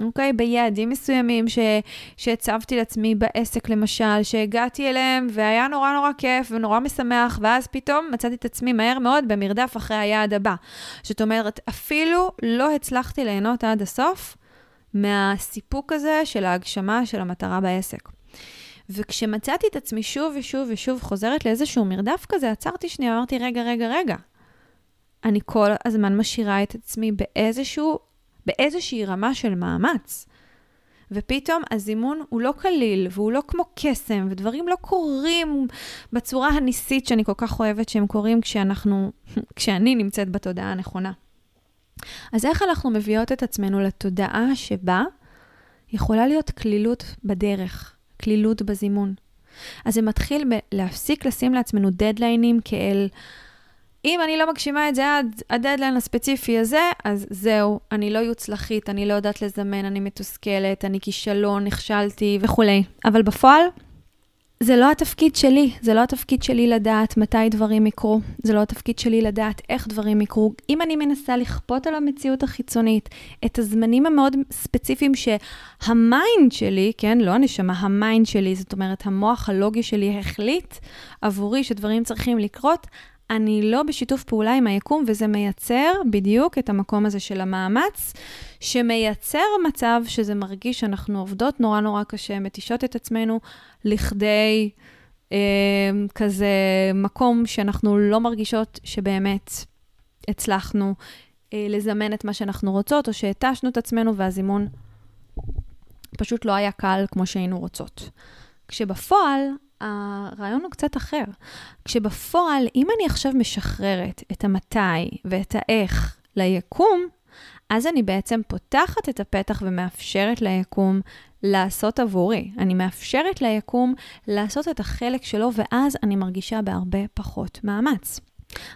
אוקיי? ביעדים מסוימים שהצבתי לעצמי בעסק, למשל, שהגעתי אליהם והיה נורא נורא כיף ונורא משמח, ואז פתאום מצאתי את עצמי מהר מאוד במרדף אחרי היעד הבא. זאת אומרת, אפילו לא הצלחתי ליהנות עד הסוף מהסיפוק הזה של ההגשמה של המטרה בעסק. וכשמצאתי את עצמי שוב ושוב ושוב חוזרת לאיזשהו מרדף כזה, עצרתי שנייה, אמרתי, רגע, רגע, רגע. אני כל הזמן משאירה את עצמי באיזשהו באיזושהי רמה של מאמץ. ופתאום הזימון הוא לא קליל, והוא לא כמו קסם, ודברים לא קורים בצורה הניסית שאני כל כך אוהבת שהם קורים כשאנחנו, כשאני נמצאת בתודעה הנכונה. אז איך אנחנו מביאות את עצמנו לתודעה שבה יכולה להיות קלילות בדרך, קלילות בזימון? אז זה מתחיל בלהפסיק לשים לעצמנו דדליינים כאל... אם אני לא מגשימה את זה עד הדדליין הספציפי הזה, אז זהו, אני לא יוצלחית, אני לא יודעת לזמן, אני מתוסכלת, אני כישלון, נכשלתי וכולי. אבל בפועל, זה לא התפקיד שלי, זה לא התפקיד שלי לדעת מתי דברים יקרו, זה לא התפקיד שלי לדעת איך דברים יקרו. אם אני מנסה לכפות על המציאות החיצונית את הזמנים המאוד ספציפיים שה mind שלי, כן, לא הנשמה, ה mind שלי, זאת אומרת, המוח הלוגי שלי החליט עבורי שדברים צריכים לקרות, אני לא בשיתוף פעולה עם היקום, וזה מייצר בדיוק את המקום הזה של המאמץ, שמייצר מצב שזה מרגיש שאנחנו עובדות נורא נורא קשה, מתישות את עצמנו לכדי אה, כזה מקום שאנחנו לא מרגישות שבאמת הצלחנו אה, לזמן את מה שאנחנו רוצות, או שהתשנו את עצמנו והזימון פשוט לא היה קל כמו שהיינו רוצות. כשבפועל, הרעיון הוא קצת אחר. כשבפועל, אם אני עכשיו משחררת את המתי ואת האיך ליקום, אז אני בעצם פותחת את הפתח ומאפשרת ליקום לעשות עבורי. אני מאפשרת ליקום לעשות את החלק שלו, ואז אני מרגישה בהרבה פחות מאמץ.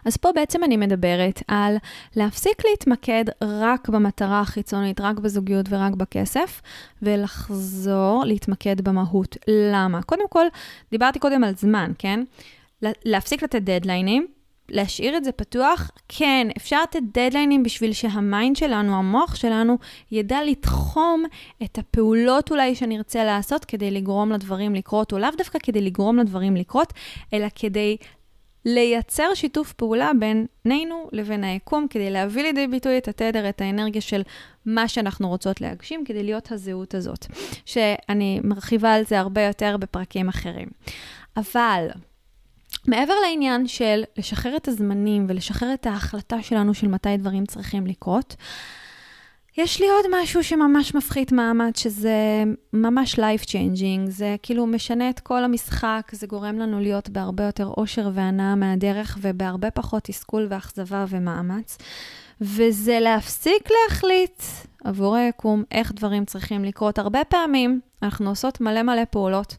אז פה בעצם אני מדברת על להפסיק להתמקד רק במטרה החיצונית, רק בזוגיות ורק בכסף, ולחזור להתמקד במהות. למה? קודם כל, דיברתי קודם על זמן, כן? להפסיק לתת דדליינים, להשאיר את זה פתוח, כן, אפשר לתת דדליינים בשביל שהמיינד שלנו, המוח שלנו, ידע לתחום את הפעולות אולי שנרצה לעשות כדי לגרום לדברים לקרות, או לאו דווקא כדי לגרום לדברים לקרות, אלא כדי לייצר שיתוף פעולה בינינו לבין היקום, כדי להביא לידי ביטוי את התדר, את האנרגיה של מה שאנחנו רוצות להגשים, כדי להיות הזהות הזאת, שאני מרחיבה על זה הרבה יותר בפרקים אחרים. אבל מעבר לעניין של לשחרר את הזמנים ולשחרר את ההחלטה שלנו של מתי דברים צריכים לקרות, יש לי עוד משהו שממש מפחית מעמד, שזה ממש life changing, זה כאילו משנה את כל המשחק, זה גורם לנו להיות בהרבה יותר אושר והנאה מהדרך ובהרבה פחות תסכול ואכזבה ומאמץ. וזה להפסיק להחליט עבור היקום איך דברים צריכים לקרות. הרבה פעמים אנחנו עושות מלא מלא פעולות,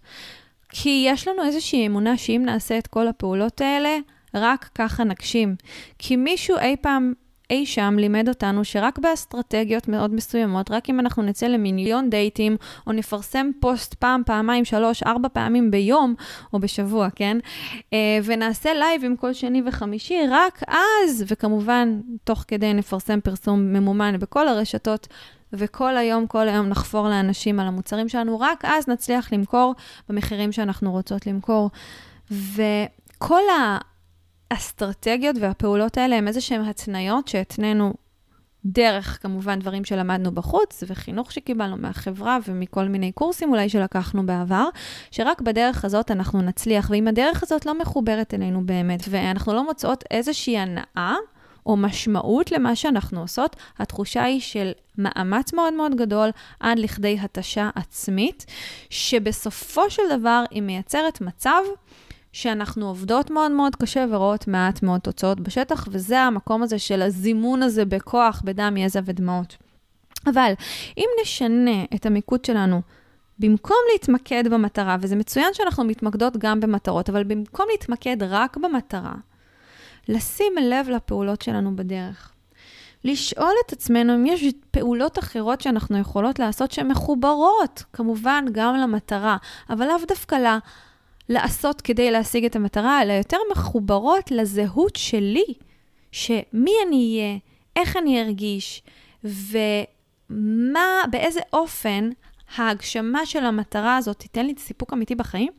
כי יש לנו איזושהי אמונה שאם נעשה את כל הפעולות האלה, רק ככה נגשים. כי מישהו אי פעם אי שם לימד אותנו שרק באסטרטגיות מאוד מסוימות, רק אם אנחנו נצא למיליון דייטים, או נפרסם פוסט פעם, פעמיים, שלוש, ארבע פעמים ביום, או בשבוע, כן? אה, ונעשה לייבים כל שני וחמישי, רק אז, וכמובן, תוך כדי נפרסם פרסום ממומן בכל הרשתות. וכל היום, כל היום נחפור לאנשים על המוצרים שלנו, רק אז נצליח למכור במחירים שאנחנו רוצות למכור. וכל ה... האסטרטגיות והפעולות האלה הם איזה שהן התניות שהתנינו דרך, כמובן, דברים שלמדנו בחוץ, וחינוך שקיבלנו מהחברה ומכל מיני קורסים אולי שלקחנו בעבר, שרק בדרך הזאת אנחנו נצליח, ואם הדרך הזאת לא מחוברת אלינו באמת, ואנחנו לא מוצאות איזושהי הנאה, או משמעות למה שאנחנו עושות, התחושה היא של מאמץ מאוד מאוד גדול עד לכדי התשה עצמית, שבסופו של דבר היא מייצרת מצב שאנחנו עובדות מאוד מאוד קשה ורואות מעט מאוד תוצאות בשטח, וזה המקום הזה של הזימון הזה בכוח, בדם, יזע ודמעות. אבל אם נשנה את המיקוד שלנו, במקום להתמקד במטרה, וזה מצוין שאנחנו מתמקדות גם במטרות, אבל במקום להתמקד רק במטרה, לשים לב לפעולות שלנו בדרך. לשאול את עצמנו אם יש פעולות אחרות שאנחנו יכולות לעשות שהן מחוברות, כמובן גם למטרה, אבל לאו דווקא ל... לעשות כדי להשיג את המטרה, אלא יותר מחוברות לזהות שלי, שמי אני אהיה, איך אני ארגיש, ו... מה, באיזה אופן ההגשמה של המטרה הזאת תיתן לי סיפוק אמיתי בחיים?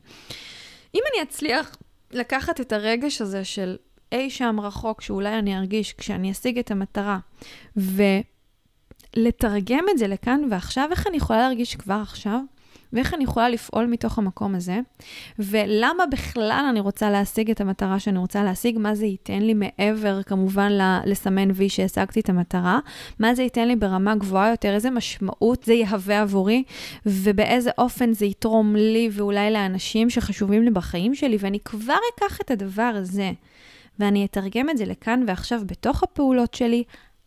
אם אני אצליח לקחת את הרגש הזה של אי שם רחוק, שאולי אני ארגיש כשאני אשיג את המטרה, ולתרגם את זה לכאן ועכשיו, איך אני יכולה להרגיש כבר עכשיו? ואיך אני יכולה לפעול מתוך המקום הזה, ולמה בכלל אני רוצה להשיג את המטרה שאני רוצה להשיג, מה זה ייתן לי מעבר כמובן לסמן וי שהשגתי את המטרה, מה זה ייתן לי ברמה גבוהה יותר, איזה משמעות זה יהווה עבורי, ובאיזה אופן זה יתרום לי ואולי לאנשים שחשובים לי בחיים שלי, ואני כבר אקח את הדבר הזה. ואני אתרגם את זה לכאן ועכשיו בתוך הפעולות שלי,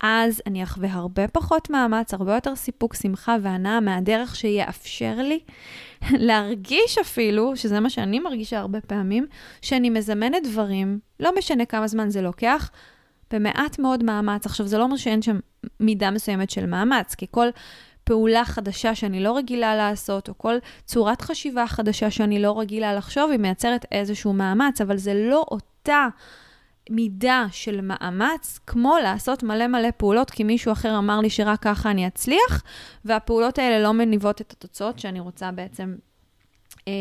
אז אני אחווה הרבה פחות מאמץ, הרבה יותר סיפוק, שמחה והנאה מהדרך שיאפשר לי להרגיש אפילו, שזה מה שאני מרגישה הרבה פעמים, שאני מזמנת דברים, לא משנה כמה זמן זה לוקח, במעט מאוד מאמץ. עכשיו, זה לא אומר שאין שם מידה מסוימת של מאמץ, כי כל פעולה חדשה שאני לא רגילה לעשות, או כל צורת חשיבה חדשה שאני לא רגילה לחשוב, היא מייצרת איזשהו מאמץ, אבל זה לא אותה... מידה של מאמץ, כמו לעשות מלא מלא פעולות, כי מישהו אחר אמר לי שרק ככה אני אצליח, והפעולות האלה לא מניבות את התוצאות שאני רוצה בעצם אה,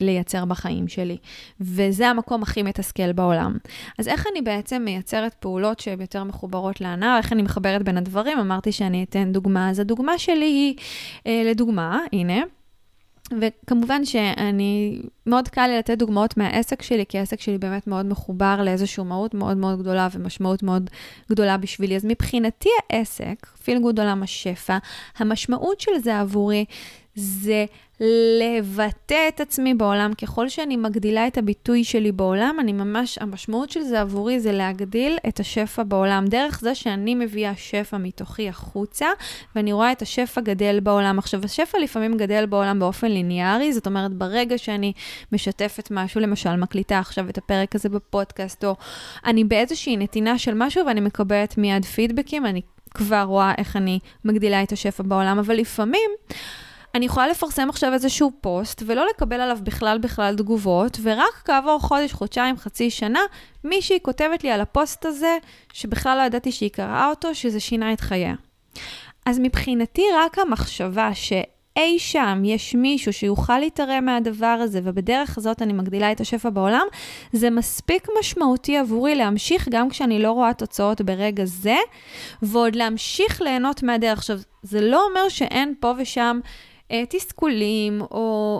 לייצר בחיים שלי. וזה המקום הכי מתסכל בעולם. אז איך אני בעצם מייצרת פעולות שהן יותר מחוברות להנאה, איך אני מחברת בין הדברים? אמרתי שאני אתן דוגמה, אז הדוגמה שלי היא, אה, לדוגמה, הנה, וכמובן שאני, מאוד קל לי לתת דוגמאות מהעסק שלי, כי העסק שלי באמת מאוד מחובר לאיזושהי מהות מאוד מאוד גדולה ומשמעות מאוד גדולה בשבילי. אז מבחינתי העסק, פילגוד עולם השפע, המשמעות של זה עבורי זה לבטא את עצמי בעולם. ככל שאני מגדילה את הביטוי שלי בעולם, אני ממש, המשמעות של זה עבורי זה להגדיל את השפע בעולם. דרך זה שאני מביאה שפע מתוכי החוצה, ואני רואה את השפע גדל בעולם. עכשיו, השפע לפעמים גדל בעולם באופן ליניארי, זאת אומרת, ברגע שאני משתפת משהו, למשל, מקליטה עכשיו את הפרק הזה בפודקאסט, או אני באיזושהי נתינה של משהו ואני מקבלת מיד פידבקים, אני כבר רואה איך אני מגדילה את השפע בעולם, אבל לפעמים... אני יכולה לפרסם עכשיו איזשהו פוסט ולא לקבל עליו בכלל בכלל תגובות, ורק כעבור חודש, חודשיים, חצי שנה, מישהי כותבת לי על הפוסט הזה, שבכלל לא ידעתי שהיא קראה אותו, שזה שינה את חייה. אז מבחינתי רק המחשבה ש... אי שם יש מישהו שיוכל להתערם מהדבר הזה, ובדרך הזאת אני מגדילה את השפע בעולם, זה מספיק משמעותי עבורי להמשיך גם כשאני לא רואה תוצאות ברגע זה, ועוד להמשיך ליהנות מהדרך. עכשיו, זה לא אומר שאין פה ושם תסכולים או,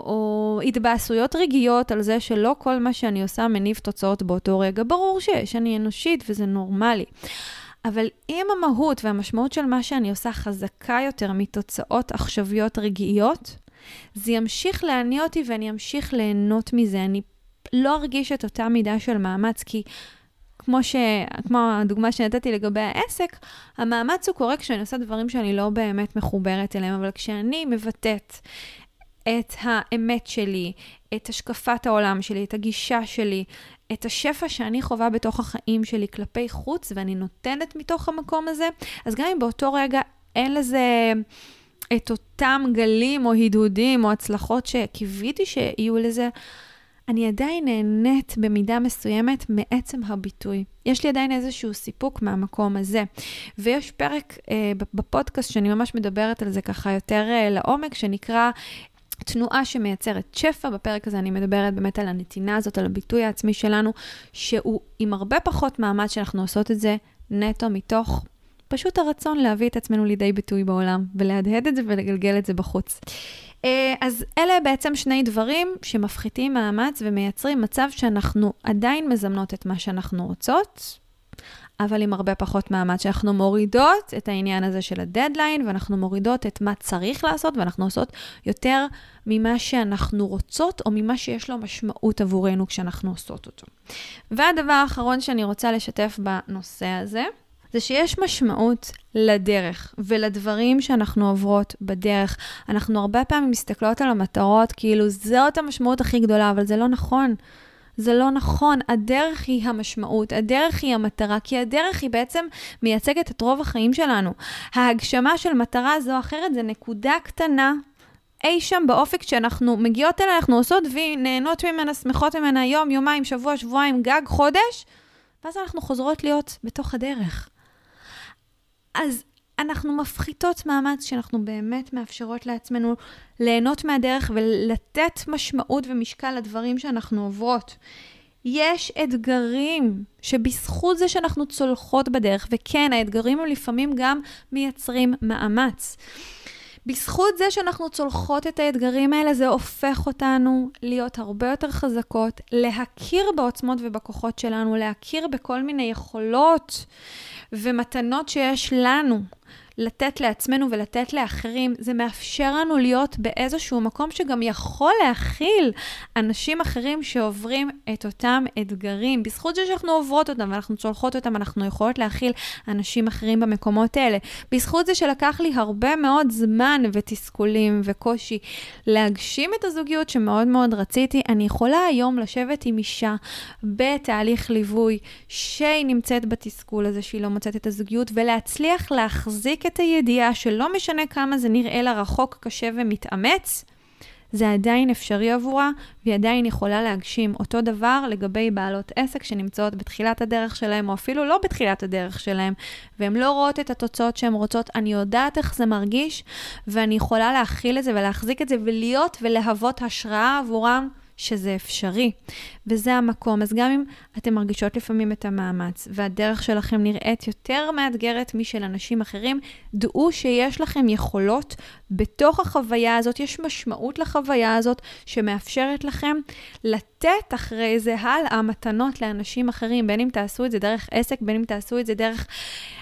או התבאסויות רגעיות על זה שלא כל מה שאני עושה מניב תוצאות באותו רגע. ברור שיש, אני אנושית וזה נורמלי. אבל אם המהות והמשמעות של מה שאני עושה חזקה יותר מתוצאות עכשוויות רגעיות, זה ימשיך להניע אותי ואני אמשיך ליהנות מזה. אני לא ארגיש את אותה מידה של מאמץ, כי כמו, ש... כמו הדוגמה שנתתי לגבי העסק, המאמץ הוא קורה כשאני עושה דברים שאני לא באמת מחוברת אליהם, אבל כשאני מבטאת את האמת שלי, את השקפת העולם שלי, את הגישה שלי, את השפע שאני חווה בתוך החיים שלי כלפי חוץ, ואני נותנת מתוך המקום הזה, אז גם אם באותו רגע אין לזה את אותם גלים או הידודים או הצלחות שקיוויתי שיהיו לזה, אני עדיין נהנית במידה מסוימת מעצם הביטוי. יש לי עדיין איזשהו סיפוק מהמקום הזה. ויש פרק אה, בפודקאסט שאני ממש מדברת על זה ככה יותר אה, לעומק, שנקרא תנועה שמייצרת שפע. בפרק הזה אני מדברת באמת על הנתינה הזאת, על הביטוי העצמי שלנו, שהוא עם הרבה פחות מאמץ שאנחנו עושות את זה נטו מתוך פשוט הרצון להביא את עצמנו לידי ביטוי בעולם, ולהדהד את זה ולגלגל את זה בחוץ. אה, אז אלה בעצם שני דברים שמפחיתים מאמץ ומייצרים מצב שאנחנו עדיין מזמנות את מה שאנחנו רוצות, אבל עם הרבה פחות מאמץ, שאנחנו מורידות את העניין הזה של הדדליין, ואנחנו מורידות את מה צריך לעשות, ואנחנו עושות יותר ממה שאנחנו רוצות, או ממה שיש לו משמעות עבורנו כשאנחנו עושות אותו. והדבר האחרון שאני רוצה לשתף בנושא הזה, זה שיש משמעות לדרך ולדברים שאנחנו עוברות בדרך. אנחנו הרבה פעמים מסתכלות על המטרות כאילו זאת המשמעות הכי גדולה, אבל זה לא נכון. זה לא נכון, הדרך היא המשמעות, הדרך היא המטרה, כי הדרך היא בעצם מייצגת את רוב החיים שלנו. ההגשמה של מטרה זו או אחרת זה נקודה קטנה אי שם באופק שאנחנו מגיעות אליה, אנחנו עושות וי, נהנות ממנה, שמחות ממנה יום, יומיים, שבוע, שבועיים, גג, חודש, ואז אנחנו חוזרות להיות בתוך הדרך. אז אנחנו מפחיתות מאמץ שאנחנו באמת מאפשרות לעצמנו ליהנות מהדרך ולתת משמעות ומשקל לדברים שאנחנו עוברות. יש אתגרים שבזכות זה שאנחנו צולחות בדרך, וכן, האתגרים הם לפעמים גם מייצרים מאמץ. בזכות זה שאנחנו צולחות את האתגרים האלה, זה הופך אותנו להיות הרבה יותר חזקות, להכיר בעוצמות ובכוחות שלנו, להכיר בכל מיני יכולות ומתנות שיש לנו. לתת לעצמנו ולתת לאחרים, זה מאפשר לנו להיות באיזשהו מקום שגם יכול להכיל אנשים אחרים שעוברים את אותם אתגרים. בזכות זה שאנחנו עוברות אותם ואנחנו צולחות אותם, אנחנו יכולות להכיל אנשים אחרים במקומות האלה. בזכות זה שלקח לי הרבה מאוד זמן ותסכולים וקושי להגשים את הזוגיות שמאוד מאוד רציתי, אני יכולה היום לשבת עם אישה בתהליך ליווי שהיא נמצאת בתסכול הזה שהיא לא מוצאת את הזוגיות ולהצליח להחזיק את הידיעה שלא משנה כמה זה נראה לה רחוק, קשה ומתאמץ, זה עדיין אפשרי עבורה, והיא עדיין יכולה להגשים אותו דבר לגבי בעלות עסק שנמצאות בתחילת הדרך שלהם, או אפילו לא בתחילת הדרך שלהם, והן לא רואות את התוצאות שהן רוצות. אני יודעת איך זה מרגיש, ואני יכולה להכיל את זה ולהחזיק את זה ולהיות ולהוות השראה עבורם. שזה אפשרי, וזה המקום. אז גם אם אתם מרגישות לפעמים את המאמץ, והדרך שלכם נראית יותר מאתגרת משל אנשים אחרים, דעו שיש לכם יכולות בתוך החוויה הזאת, יש משמעות לחוויה הזאת שמאפשרת לכם לתת אחרי זה הלאה מתנות לאנשים אחרים, בין אם תעשו את זה דרך עסק, בין אם תעשו את זה דרך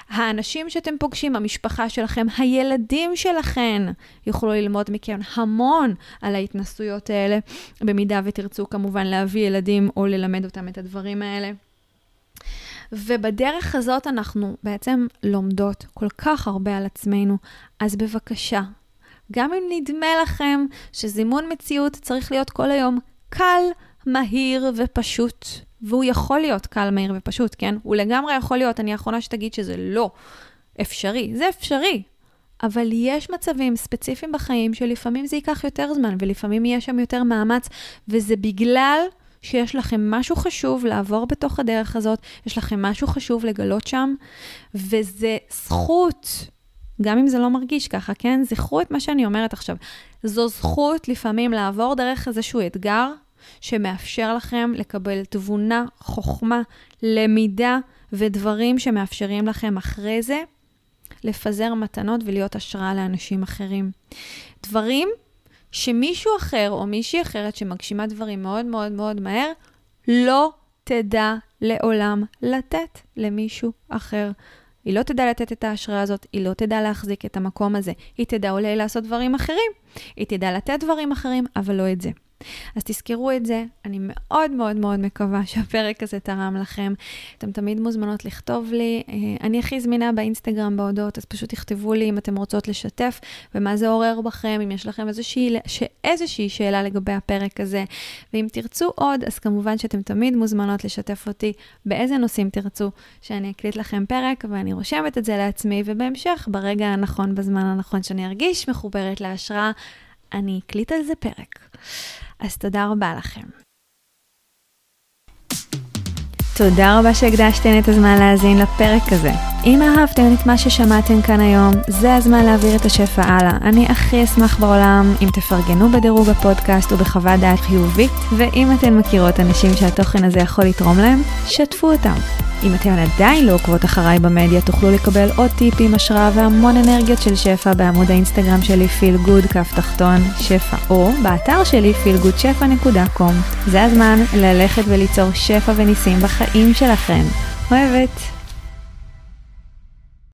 האנשים שאתם פוגשים, המשפחה שלכם, הילדים שלכם יוכלו ללמוד מכם המון על ההתנסויות האלה, במידה ותרצו כמובן להביא ילדים או ללמד אותם את הדברים האלה. ובדרך הזאת אנחנו בעצם לומדות כל כך הרבה על עצמנו, אז בבקשה, גם אם נדמה לכם שזימון מציאות צריך להיות כל היום קל, מהיר ופשוט, והוא יכול להיות קל, מהיר ופשוט, כן? הוא לגמרי יכול להיות, אני האחרונה שתגיד שזה לא אפשרי. זה אפשרי, אבל יש מצבים ספציפיים בחיים שלפעמים זה ייקח יותר זמן, ולפעמים יהיה שם יותר מאמץ, וזה בגלל שיש לכם משהו חשוב לעבור בתוך הדרך הזאת, יש לכם משהו חשוב לגלות שם, וזה זכות, גם אם זה לא מרגיש ככה, כן? זכרו את מה שאני אומרת עכשיו. זו זכות לפעמים לעבור דרך איזשהו אתגר, שמאפשר לכם לקבל תבונה, חוכמה, למידה ודברים שמאפשרים לכם אחרי זה לפזר מתנות ולהיות השראה לאנשים אחרים. דברים שמישהו אחר או מישהי אחרת שמגשימה דברים מאוד מאוד מאוד מהר, לא תדע לעולם לתת למישהו אחר. היא לא תדע לתת את ההשראה הזאת, היא לא תדע להחזיק את המקום הזה. היא תדע אולי לעשות דברים אחרים, היא תדע לתת דברים אחרים, אבל לא את זה. אז תזכרו את זה, אני מאוד מאוד מאוד מקווה שהפרק הזה תרם לכם. אתם תמיד מוזמנות לכתוב לי, אה, אני הכי זמינה באינסטגרם בהודעות, אז פשוט תכתבו לי אם אתם רוצות לשתף ומה זה עורר בכם, אם יש לכם איזושהי, איזושהי שאלה לגבי הפרק הזה. ואם תרצו עוד, אז כמובן שאתם תמיד מוזמנות לשתף אותי באיזה נושאים תרצו שאני אקליט לכם פרק, ואני רושמת את זה לעצמי, ובהמשך, ברגע הנכון, בזמן הנכון, שאני ארגיש מחוברת להשראה, אני אקליט על זה פרק. אז תודה רבה לכם. תודה רבה שהקדשתן את הזמן להאזין לפרק הזה. אם אהבתם את מה ששמעתם כאן היום, זה הזמן להעביר את השפע הלאה. אני הכי אשמח בעולם אם תפרגנו בדירוג הפודקאסט ובחוות דעת חיובית, ואם אתן מכירות אנשים שהתוכן הזה יכול לתרום להם, שתפו אותם. אם אתן עדיין לא עוקבות אחריי במדיה, תוכלו לקבל עוד טיפים, השראה והמון אנרגיות של שפע בעמוד האינסטגרם שלי, feel good, מקף תחתון, שפע, או באתר שלי, feelgoodשפע.com. זה הזמן ללכת וליצור שפע וניסים בחיים שלכם. אוהבת.